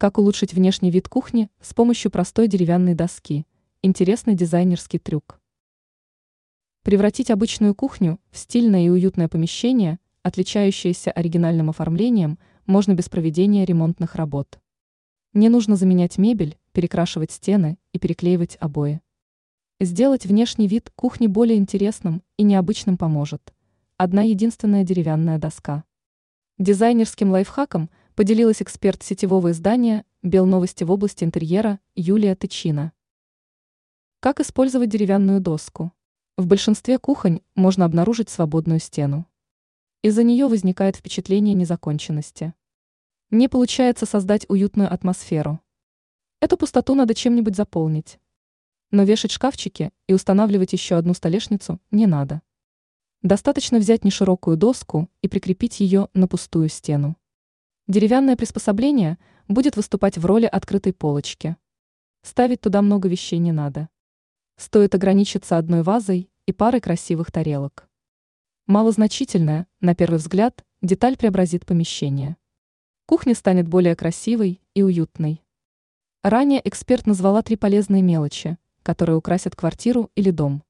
Как улучшить внешний вид кухни с помощью простой деревянной доски? Интересный дизайнерский трюк. Превратить обычную кухню в стильное и уютное помещение, отличающееся оригинальным оформлением, можно без проведения ремонтных работ. Не нужно заменять мебель, перекрашивать стены и переклеивать обои. Сделать внешний вид кухни более интересным и необычным поможет. Одна единственная деревянная доска. Дизайнерским лайфхаком поделилась эксперт сетевого издания «Белновости» в области интерьера Юлия Тычина. Как использовать деревянную доску? В большинстве кухонь можно обнаружить свободную стену. Из-за нее возникает впечатление незаконченности. Не получается создать уютную атмосферу. Эту пустоту надо чем-нибудь заполнить. Но вешать шкафчики и устанавливать еще одну столешницу не надо. Достаточно взять неширокую доску и прикрепить ее на пустую стену. Деревянное приспособление будет выступать в роли открытой полочки. Ставить туда много вещей не надо. Стоит ограничиться одной вазой и парой красивых тарелок. Малозначительная, на первый взгляд, деталь преобразит помещение. Кухня станет более красивой и уютной. Ранее эксперт назвала три полезные мелочи, которые украсят квартиру или дом.